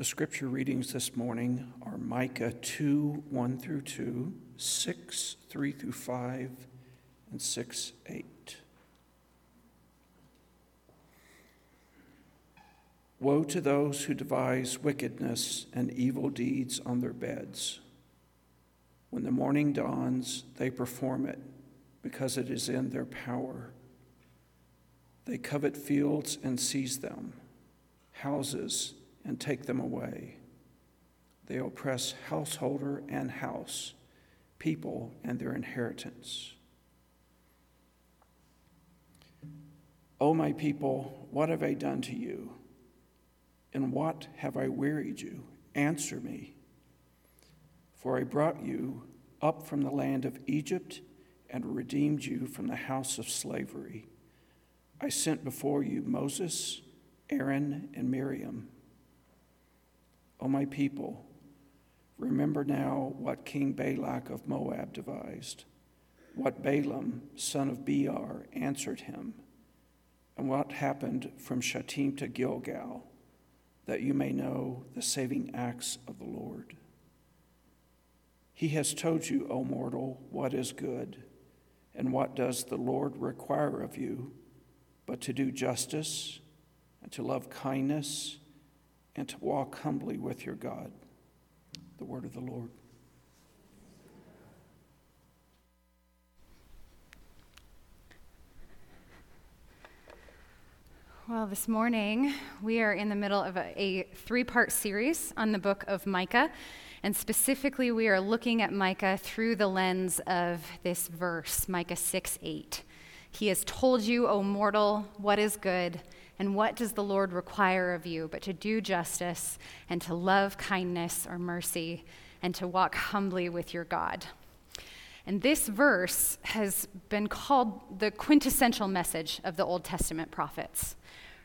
The scripture readings this morning are Micah 2 1 through 2, 6 3 through 5, and 6 8. Woe to those who devise wickedness and evil deeds on their beds. When the morning dawns, they perform it because it is in their power. They covet fields and seize them, houses and take them away. They oppress householder and house, people and their inheritance. O my people, what have I done to you? In what have I wearied you? Answer me. For I brought you up from the land of Egypt and redeemed you from the house of slavery. I sent before you Moses, Aaron, and Miriam. O my people, remember now what King Balak of Moab devised, what Balaam, son of Beor, answered him, and what happened from Shittim to Gilgal, that you may know the saving acts of the Lord. He has told you, O mortal, what is good, and what does the Lord require of you, but to do justice, and to love kindness, and to walk humbly with your God. The word of the Lord. Well, this morning we are in the middle of a, a three part series on the book of Micah. And specifically, we are looking at Micah through the lens of this verse, Micah 6 8. He has told you, O mortal, what is good and what does the Lord require of you but to do justice and to love kindness or mercy and to walk humbly with your God? And this verse has been called the quintessential message of the Old Testament prophets,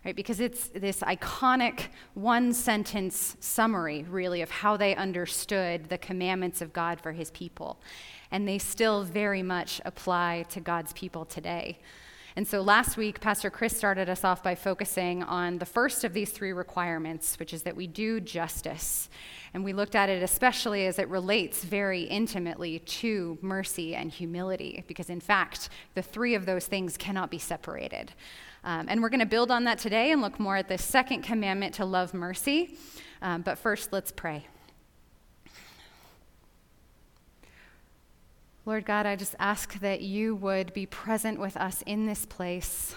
right? Because it's this iconic one sentence summary, really, of how they understood the commandments of God for his people. And they still very much apply to God's people today. And so last week, Pastor Chris started us off by focusing on the first of these three requirements, which is that we do justice. And we looked at it especially as it relates very intimately to mercy and humility, because in fact, the three of those things cannot be separated. Um, and we're going to build on that today and look more at the second commandment to love mercy. Um, but first, let's pray. Lord God, I just ask that you would be present with us in this place,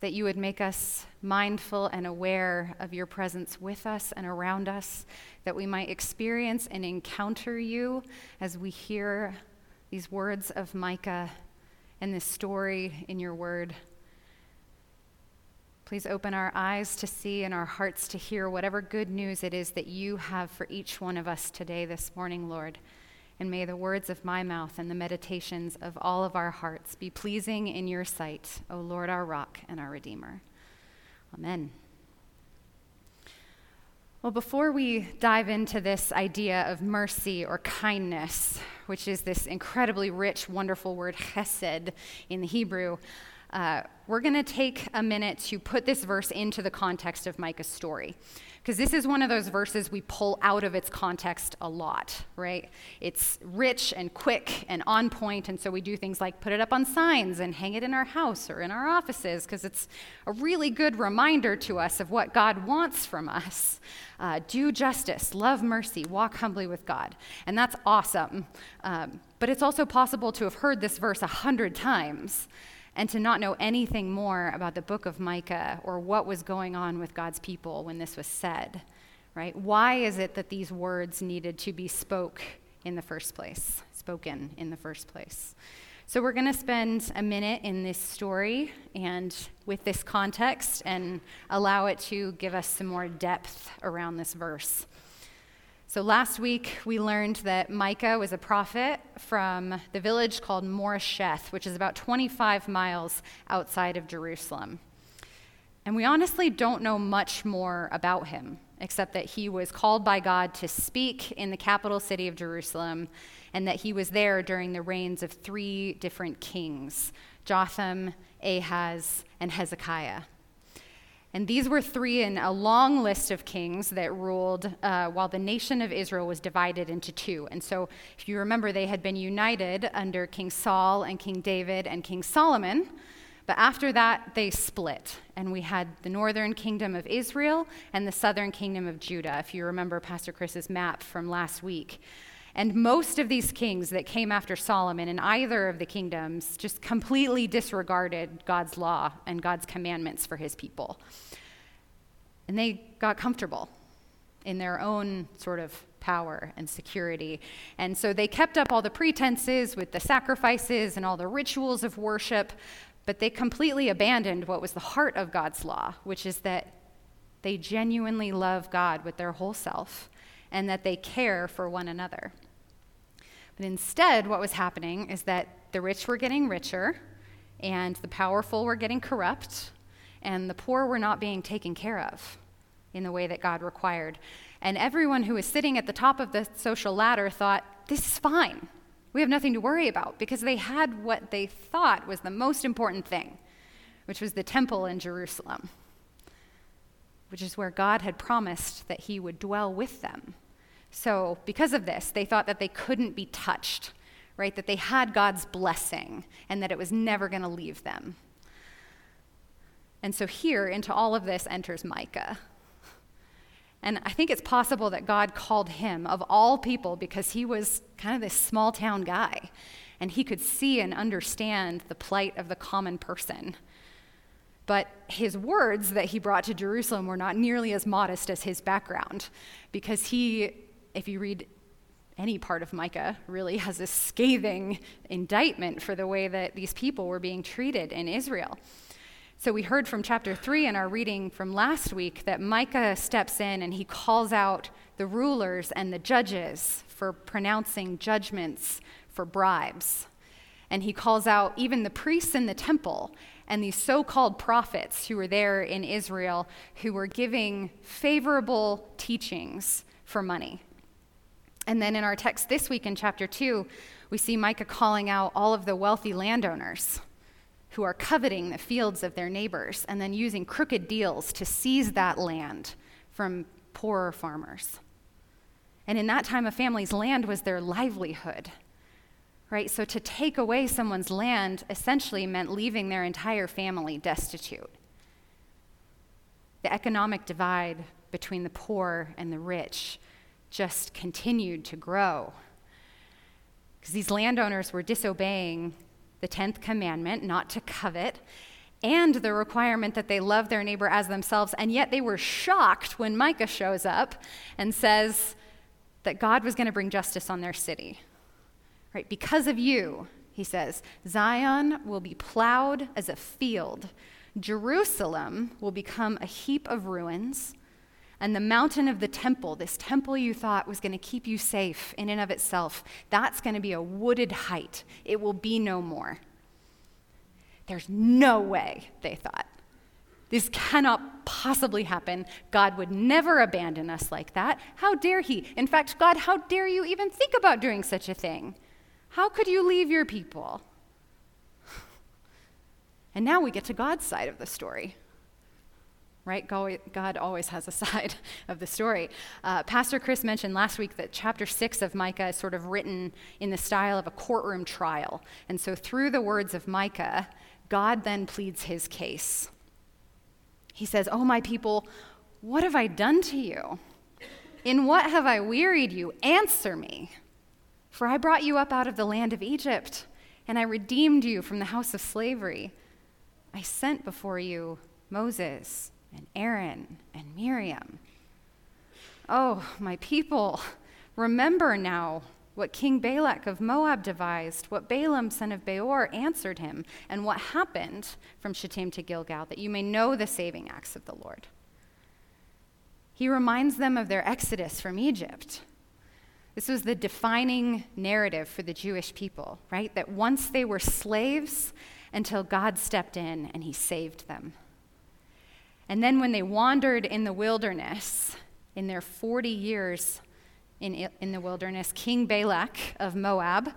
that you would make us mindful and aware of your presence with us and around us, that we might experience and encounter you as we hear these words of Micah and this story in your word. Please open our eyes to see and our hearts to hear whatever good news it is that you have for each one of us today, this morning, Lord. And may the words of my mouth and the meditations of all of our hearts be pleasing in your sight, O Lord, our rock and our Redeemer. Amen. Well, before we dive into this idea of mercy or kindness, which is this incredibly rich, wonderful word chesed in the Hebrew, uh, we're going to take a minute to put this verse into the context of Micah's story because this is one of those verses we pull out of its context a lot, right? It's rich and quick and on point, and so we do things like put it up on signs and hang it in our house or in our offices because it's a really good reminder to us of what God wants from us. Uh, do justice, love mercy, walk humbly with God. And that's awesome. Um, but it's also possible to have heard this verse a hundred times and to not know anything more about the book of Micah or what was going on with God's people when this was said, right? Why is it that these words needed to be spoke in the first place, spoken in the first place? So we're going to spend a minute in this story and with this context and allow it to give us some more depth around this verse. So last week we learned that Micah was a prophet from the village called Moresheth, which is about 25 miles outside of Jerusalem. And we honestly don't know much more about him, except that he was called by God to speak in the capital city of Jerusalem, and that he was there during the reigns of three different kings Jotham, Ahaz, and Hezekiah. And these were three in a long list of kings that ruled uh, while the nation of Israel was divided into two. And so, if you remember, they had been united under King Saul and King David and King Solomon. But after that, they split. And we had the northern kingdom of Israel and the southern kingdom of Judah, if you remember Pastor Chris's map from last week. And most of these kings that came after Solomon in either of the kingdoms just completely disregarded God's law and God's commandments for his people. And they got comfortable in their own sort of power and security. And so they kept up all the pretenses with the sacrifices and all the rituals of worship, but they completely abandoned what was the heart of God's law, which is that they genuinely love God with their whole self and that they care for one another. But instead, what was happening is that the rich were getting richer, and the powerful were getting corrupt, and the poor were not being taken care of in the way that God required. And everyone who was sitting at the top of the social ladder thought, this is fine. We have nothing to worry about because they had what they thought was the most important thing, which was the temple in Jerusalem, which is where God had promised that he would dwell with them. So, because of this, they thought that they couldn't be touched, right? That they had God's blessing and that it was never going to leave them. And so, here into all of this enters Micah. And I think it's possible that God called him, of all people, because he was kind of this small town guy and he could see and understand the plight of the common person. But his words that he brought to Jerusalem were not nearly as modest as his background because he if you read any part of Micah, really has a scathing indictment for the way that these people were being treated in Israel. So we heard from chapter 3 in our reading from last week that Micah steps in and he calls out the rulers and the judges for pronouncing judgments for bribes. And he calls out even the priests in the temple and these so called prophets who were there in Israel who were giving favorable teachings for money. And then in our text this week in chapter 2, we see Micah calling out all of the wealthy landowners who are coveting the fields of their neighbors and then using crooked deals to seize that land from poorer farmers. And in that time, a family's land was their livelihood, right? So to take away someone's land essentially meant leaving their entire family destitute. The economic divide between the poor and the rich just continued to grow. Because these landowners were disobeying the 10th commandment, not to covet, and the requirement that they love their neighbor as themselves. And yet they were shocked when Micah shows up and says that God was going to bring justice on their city. Right? Because of you, he says, Zion will be plowed as a field. Jerusalem will become a heap of ruins and the mountain of the temple, this temple you thought was going to keep you safe in and of itself, that's going to be a wooded height. It will be no more. There's no way, they thought. This cannot possibly happen. God would never abandon us like that. How dare He? In fact, God, how dare you even think about doing such a thing? How could you leave your people? And now we get to God's side of the story right? God always has a side of the story. Uh, Pastor Chris mentioned last week that chapter six of Micah is sort of written in the style of a courtroom trial. And so, through the words of Micah, God then pleads his case. He says, Oh, my people, what have I done to you? In what have I wearied you? Answer me. For I brought you up out of the land of Egypt, and I redeemed you from the house of slavery. I sent before you Moses and Aaron and Miriam. Oh, my people, remember now what King Balak of Moab devised, what Balaam, son of Beor, answered him, and what happened from Shittim to Gilgal, that you may know the saving acts of the Lord. He reminds them of their exodus from Egypt. This was the defining narrative for the Jewish people, right? That once they were slaves until God stepped in and he saved them. And then when they wandered in the wilderness, in their 40 years in, in the wilderness, King Balak of Moab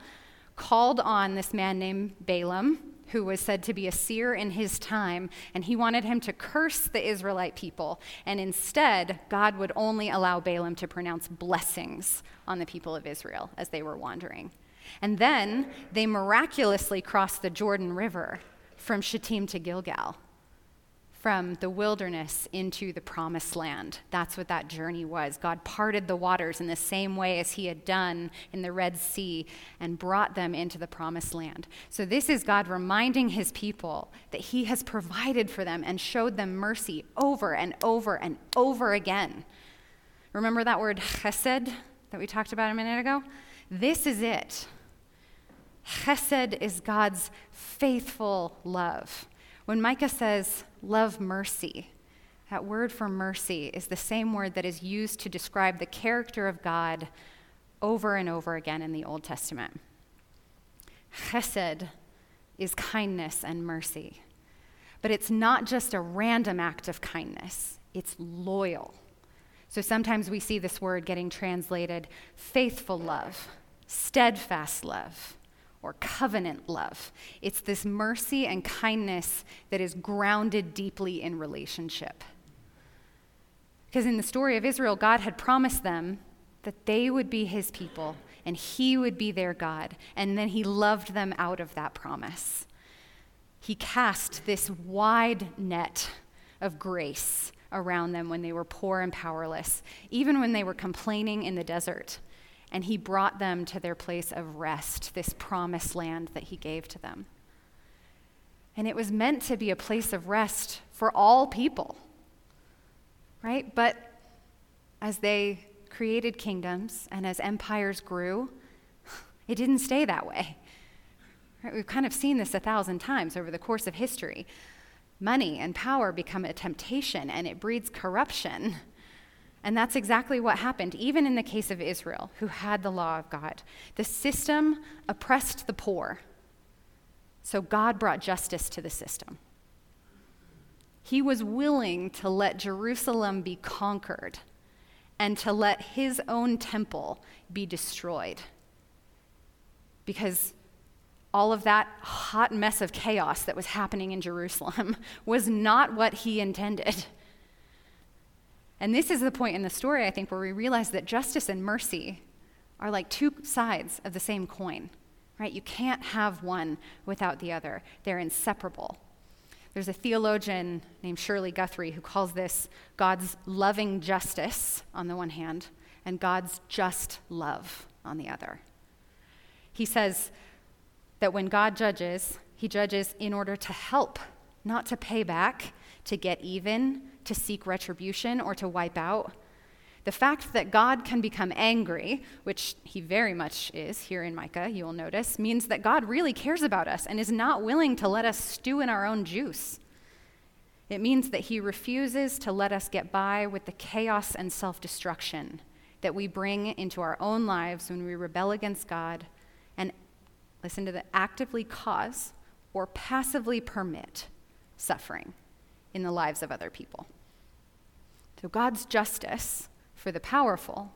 called on this man named Balaam who was said to be a seer in his time, and he wanted him to curse the Israelite people. And instead, God would only allow Balaam to pronounce blessings on the people of Israel as they were wandering. And then they miraculously crossed the Jordan River from Shittim to Gilgal from the wilderness into the promised land. That's what that journey was. God parted the waters in the same way as he had done in the Red Sea and brought them into the promised land. So, this is God reminding his people that he has provided for them and showed them mercy over and over and over again. Remember that word chesed that we talked about a minute ago? This is it. Chesed is God's faithful love. When Micah says, love mercy, that word for mercy is the same word that is used to describe the character of God over and over again in the Old Testament. Chesed is kindness and mercy. But it's not just a random act of kindness, it's loyal. So sometimes we see this word getting translated faithful love, steadfast love, or covenant love. It's this mercy and kindness that is grounded deeply in relationship. Because in the story of Israel, God had promised them that they would be his people and he would be their God. And then he loved them out of that promise. He cast this wide net of grace around them when they were poor and powerless, even when they were complaining in the desert and he brought them to their place of rest, this promised land that he gave to them. And it was meant to be a place of rest for all people, right? But as they created kingdoms and as empires grew, it didn't stay that way. Right? We've kind of seen this a thousand times over the course of history. Money and power become a temptation and it breeds corruption. And that's exactly what happened, even in the case of Israel, who had the law of God. The system oppressed the poor, so God brought justice to the system. He was willing to let Jerusalem be conquered and to let his own temple be destroyed. Because all of that hot mess of chaos that was happening in Jerusalem was not what he intended. And this is the point in the story, I think, where we realize that justice and mercy are like two sides of the same coin, right? You can't have one without the other, they're inseparable. There's a theologian named Shirley Guthrie who calls this God's loving justice on the one hand and God's just love on the other. He says that when God judges, he judges in order to help, not to pay back, to get even, to seek retribution, or to wipe out. The fact that God can become angry, which he very much is here in Micah, you will notice, means that God really cares about us and is not willing to let us stew in our own juice. It means that he refuses to let us get by with the chaos and self destruction that we bring into our own lives when we rebel against God and, listen to the, actively cause or passively permit suffering in the lives of other people. So God's justice for the powerful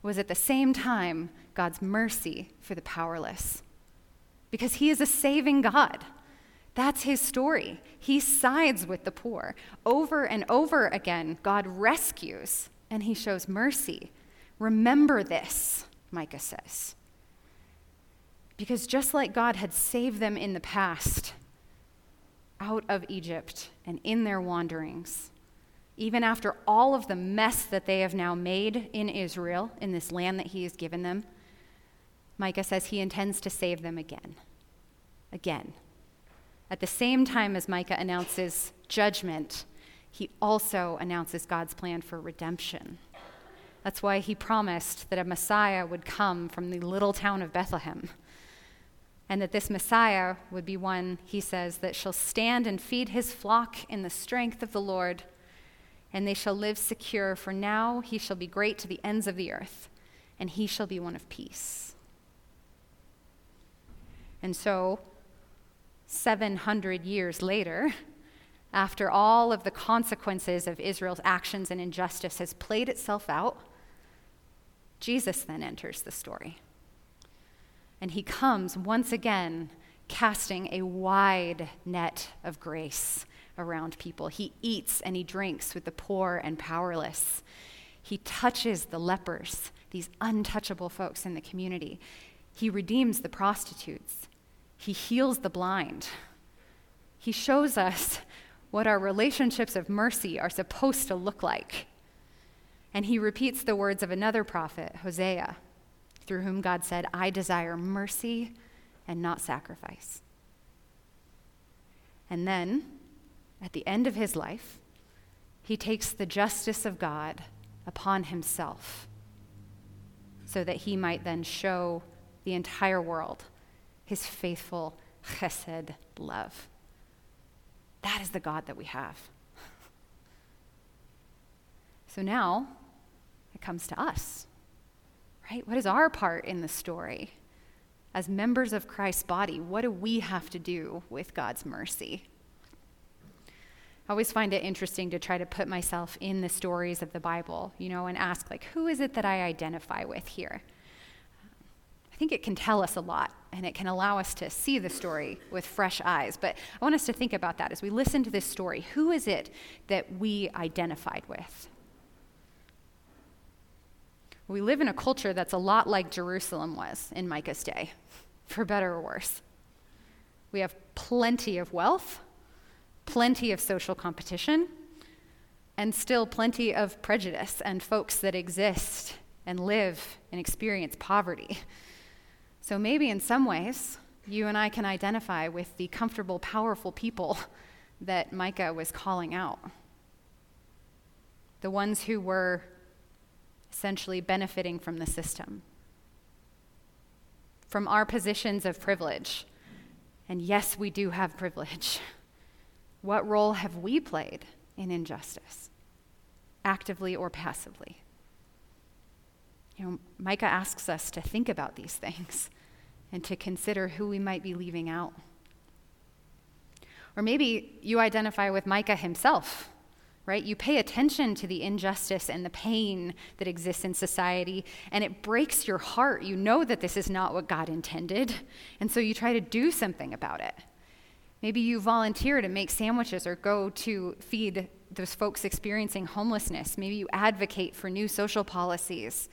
was at the same time God's mercy for the powerless. Because he is a saving God. That's his story. He sides with the poor. Over and over again, God rescues and he shows mercy. Remember this, Micah says. Because just like God had saved them in the past out of Egypt and in their wanderings, even after all of the mess that they have now made in Israel, in this land that he has given them, Micah says he intends to save them again. Again. At the same time as Micah announces judgment, he also announces God's plan for redemption. That's why he promised that a Messiah would come from the little town of Bethlehem. And that this Messiah would be one, he says, that shall stand and feed his flock in the strength of the Lord and they shall live secure, for now he shall be great to the ends of the earth, and he shall be one of peace. And so, 700 years later, after all of the consequences of Israel's actions and injustice has played itself out, Jesus then enters the story. And he comes once again casting a wide net of grace around people. He eats and he drinks with the poor and powerless. He touches the lepers, these untouchable folks in the community. He redeems the prostitutes. He heals the blind. He shows us what our relationships of mercy are supposed to look like. And he repeats the words of another prophet, Hosea, through whom God said, I desire mercy and not sacrifice. And then, at the end of his life, he takes the justice of God upon himself so that he might then show the entire world his faithful chesed love. That is the God that we have. So now it comes to us, right? What is our part in the story? As members of Christ's body, what do we have to do with God's mercy? I always find it interesting to try to put myself in the stories of the Bible, you know, and ask, like, who is it that I identify with here? I think it can tell us a lot and it can allow us to see the story with fresh eyes. But I want us to think about that as we listen to this story. Who is it that we identified with? We live in a culture that's a lot like Jerusalem was in Micah's day, for better or worse. We have plenty of wealth, plenty of social competition, and still plenty of prejudice and folks that exist and live and experience poverty. So maybe in some ways, you and I can identify with the comfortable, powerful people that Micah was calling out. The ones who were essentially benefiting from the system, from our positions of privilege. And yes, we do have privilege. What role have we played in injustice, actively or passively? You know, Micah asks us to think about these things and to consider who we might be leaving out. Or maybe you identify with Micah himself, right? You pay attention to the injustice and the pain that exists in society, and it breaks your heart. You know that this is not what God intended, and so you try to do something about it. Maybe you volunteer to make sandwiches or go to feed those folks experiencing homelessness. Maybe you advocate for new social policies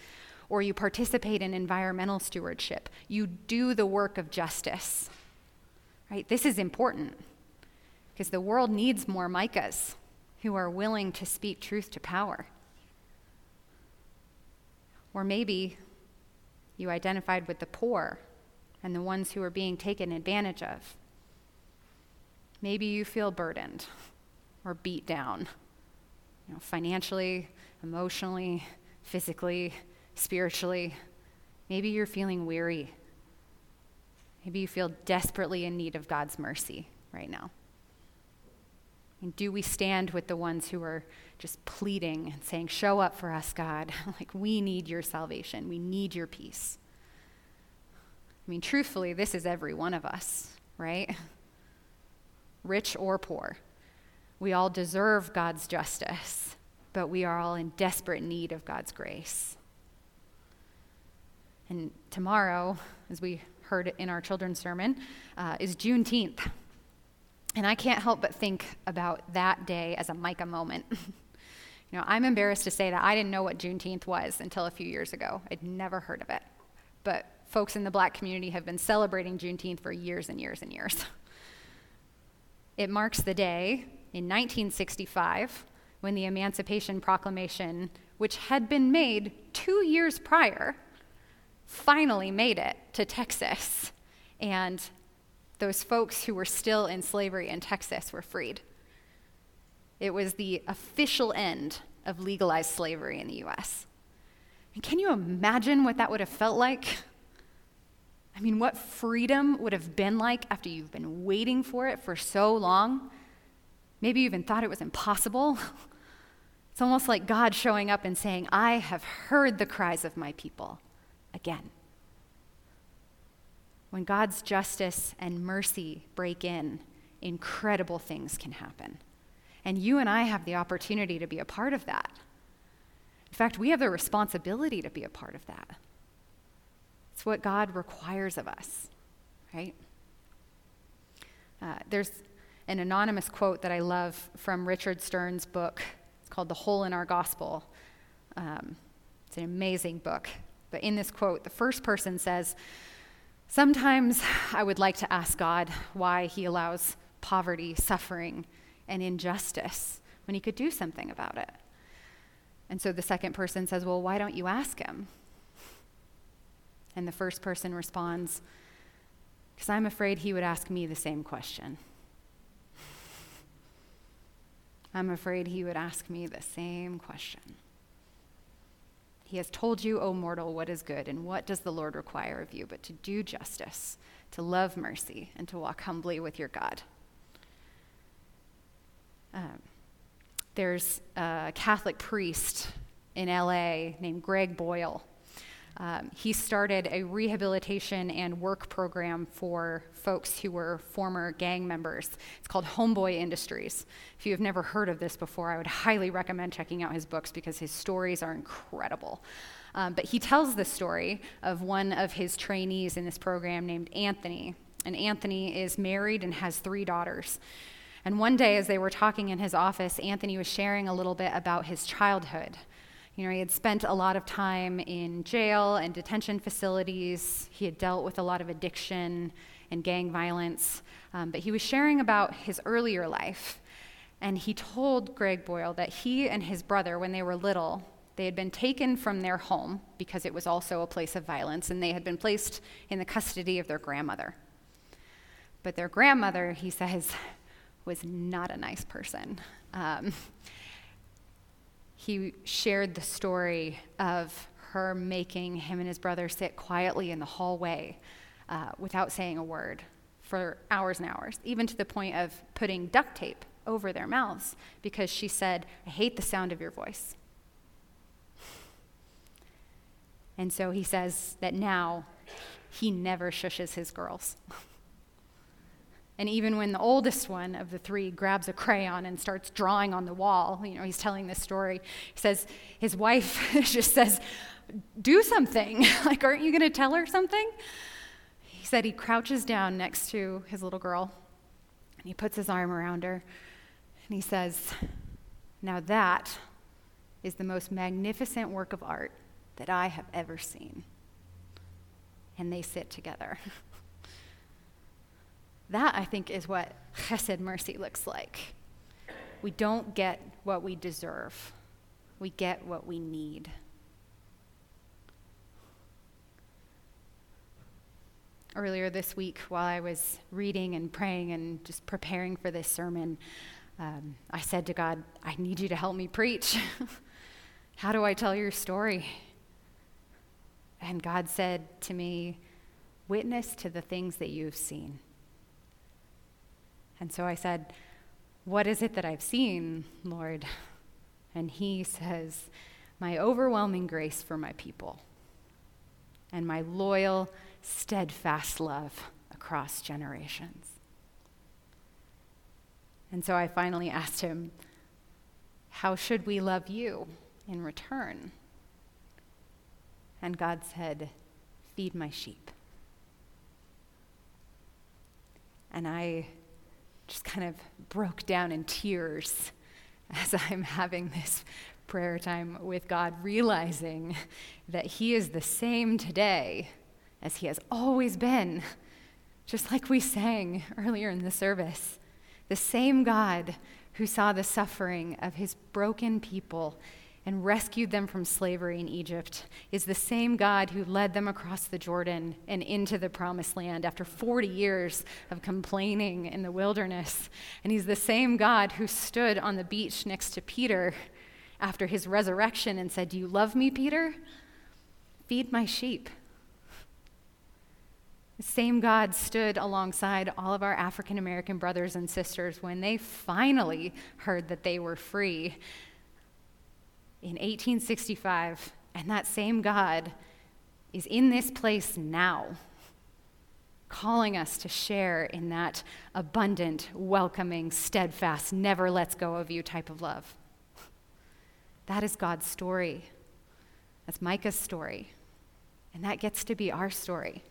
or you participate in environmental stewardship. You do the work of justice. Right? This is important because the world needs more Micahs who are willing to speak truth to power. Or maybe you identified with the poor and the ones who are being taken advantage of. Maybe you feel burdened or beat down, you know, financially, emotionally, physically, spiritually. Maybe you're feeling weary. Maybe you feel desperately in need of God's mercy right now. And do we stand with the ones who are just pleading and saying, Show up for us, God? like, we need your salvation. We need your peace. I mean, truthfully, this is every one of us, right? Rich or poor. We all deserve God's justice, but we are all in desperate need of God's grace. And tomorrow, as we heard in our children's sermon, uh, is Juneteenth. And I can't help but think about that day as a Micah moment. you know, I'm embarrassed to say that I didn't know what Juneteenth was until a few years ago. I'd never heard of it. But folks in the black community have been celebrating Juneteenth for years and years and years. It marks the day in 1965 when the Emancipation Proclamation, which had been made two years prior, finally made it to Texas. And those folks who were still in slavery in Texas were freed. It was the official end of legalized slavery in the US. And can you imagine what that would have felt like? I mean, what freedom would have been like after you've been waiting for it for so long? Maybe you even thought it was impossible. It's almost like God showing up and saying, I have heard the cries of my people again. When God's justice and mercy break in, incredible things can happen. And you and I have the opportunity to be a part of that. In fact, we have the responsibility to be a part of that. It's what God requires of us, right? Uh, there's an anonymous quote that I love from Richard Stearns' book. It's called The Hole in Our Gospel. Um, it's an amazing book. But in this quote, the first person says, Sometimes I would like to ask God why he allows poverty, suffering, and injustice when he could do something about it. And so the second person says, Well, why don't you ask him? And the first person responds, Because I'm afraid he would ask me the same question. I'm afraid he would ask me the same question. He has told you, O mortal, what is good, and what does the Lord require of you but to do justice, to love mercy, and to walk humbly with your God. Um, there's a Catholic priest in LA named Greg Boyle um, he started a rehabilitation and work program for folks who were former gang members. It's called Homeboy Industries. If you have never heard of this before, I would highly recommend checking out his books because his stories are incredible. Um, but he tells the story of one of his trainees in this program named Anthony. And Anthony is married and has three daughters. And one day, as they were talking in his office, Anthony was sharing a little bit about his childhood. You know, he had spent a lot of time in jail and detention facilities. He had dealt with a lot of addiction and gang violence. Um, but he was sharing about his earlier life. And he told Greg Boyle that he and his brother, when they were little, they had been taken from their home because it was also a place of violence, and they had been placed in the custody of their grandmother. But their grandmother, he says, was not a nice person. Um, he shared the story of her making him and his brother sit quietly in the hallway uh, without saying a word for hours and hours, even to the point of putting duct tape over their mouths because she said, I hate the sound of your voice. And so he says that now he never shushes his girls. And even when the oldest one of the three grabs a crayon and starts drawing on the wall, you know, he's telling this story. He says, his wife just says, Do something. like, aren't you going to tell her something? He said he crouches down next to his little girl and he puts his arm around her and he says, Now that is the most magnificent work of art that I have ever seen. And they sit together. That, I think, is what chesed mercy looks like. We don't get what we deserve, we get what we need. Earlier this week, while I was reading and praying and just preparing for this sermon, um, I said to God, I need you to help me preach. How do I tell your story? And God said to me, Witness to the things that you've seen. And so I said, What is it that I've seen, Lord? And he says, My overwhelming grace for my people and my loyal, steadfast love across generations. And so I finally asked him, How should we love you in return? And God said, Feed my sheep. And I just kind of broke down in tears as I'm having this prayer time with God, realizing that He is the same today as He has always been, just like we sang earlier in the service. The same God who saw the suffering of His broken people and rescued them from slavery in Egypt is the same God who led them across the Jordan and into the promised land after 40 years of complaining in the wilderness. And he's the same God who stood on the beach next to Peter after his resurrection and said, Do you love me, Peter? Feed my sheep. The same God stood alongside all of our African American brothers and sisters when they finally heard that they were free in 1865, and that same God is in this place now, calling us to share in that abundant, welcoming, steadfast, never lets go of you type of love. That is God's story. That's Micah's story. And that gets to be our story.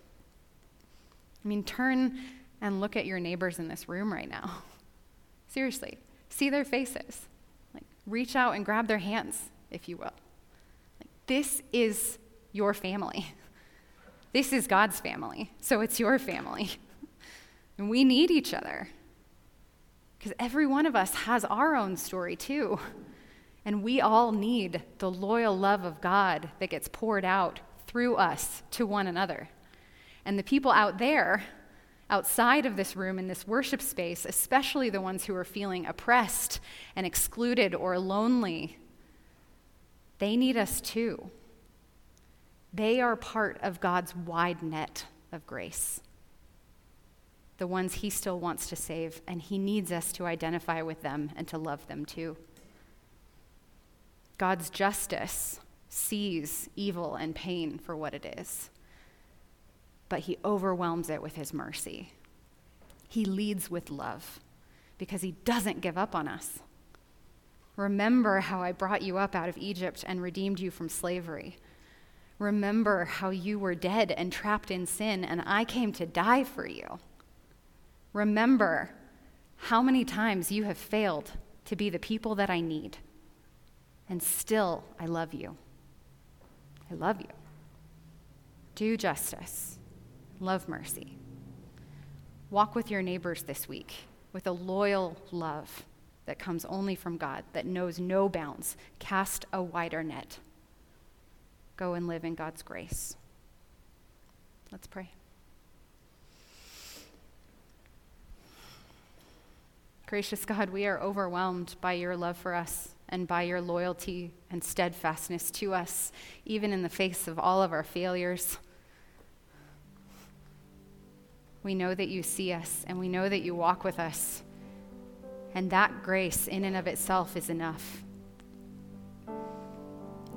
I mean, turn and look at your neighbors in this room right now. Seriously, see their faces. Like, reach out and grab their hands, if you will. Like, this is your family. This is God's family, so it's your family. And we need each other. Because every one of us has our own story, too. And we all need the loyal love of God that gets poured out through us to one another. And the people out there, outside of this room in this worship space, especially the ones who are feeling oppressed and excluded or lonely, they need us too. They are part of God's wide net of grace, the ones He still wants to save, and He needs us to identify with them and to love them too. God's justice sees evil and pain for what it is, but He overwhelms it with His mercy. He leads with love because He doesn't give up on us. Remember how I brought you up out of Egypt and redeemed you from slavery. Remember how you were dead and trapped in sin, and I came to die for you. Remember how many times you have failed to be the people that I need, and still I love you. I love you. Do justice, love mercy. Walk with your neighbors this week with a loyal love that comes only from God, that knows no bounds. Cast a wider net go and live in God's grace. Let's pray. Gracious God, we are overwhelmed by your love for us and by your loyalty and steadfastness to us, even in the face of all of our failures. We know that you see us and we know that you walk with us. And that grace, in and of itself, is enough.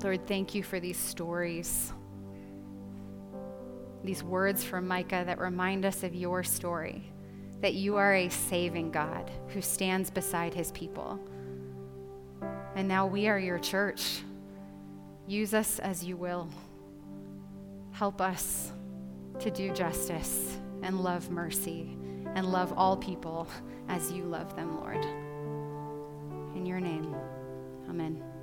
Lord, thank you for these stories, these words from Micah that remind us of your story, that you are a saving God who stands beside his people. And now we are your church. Use us as you will. Help us to do justice and love mercy and love all people as you love them, Lord. In your name, amen.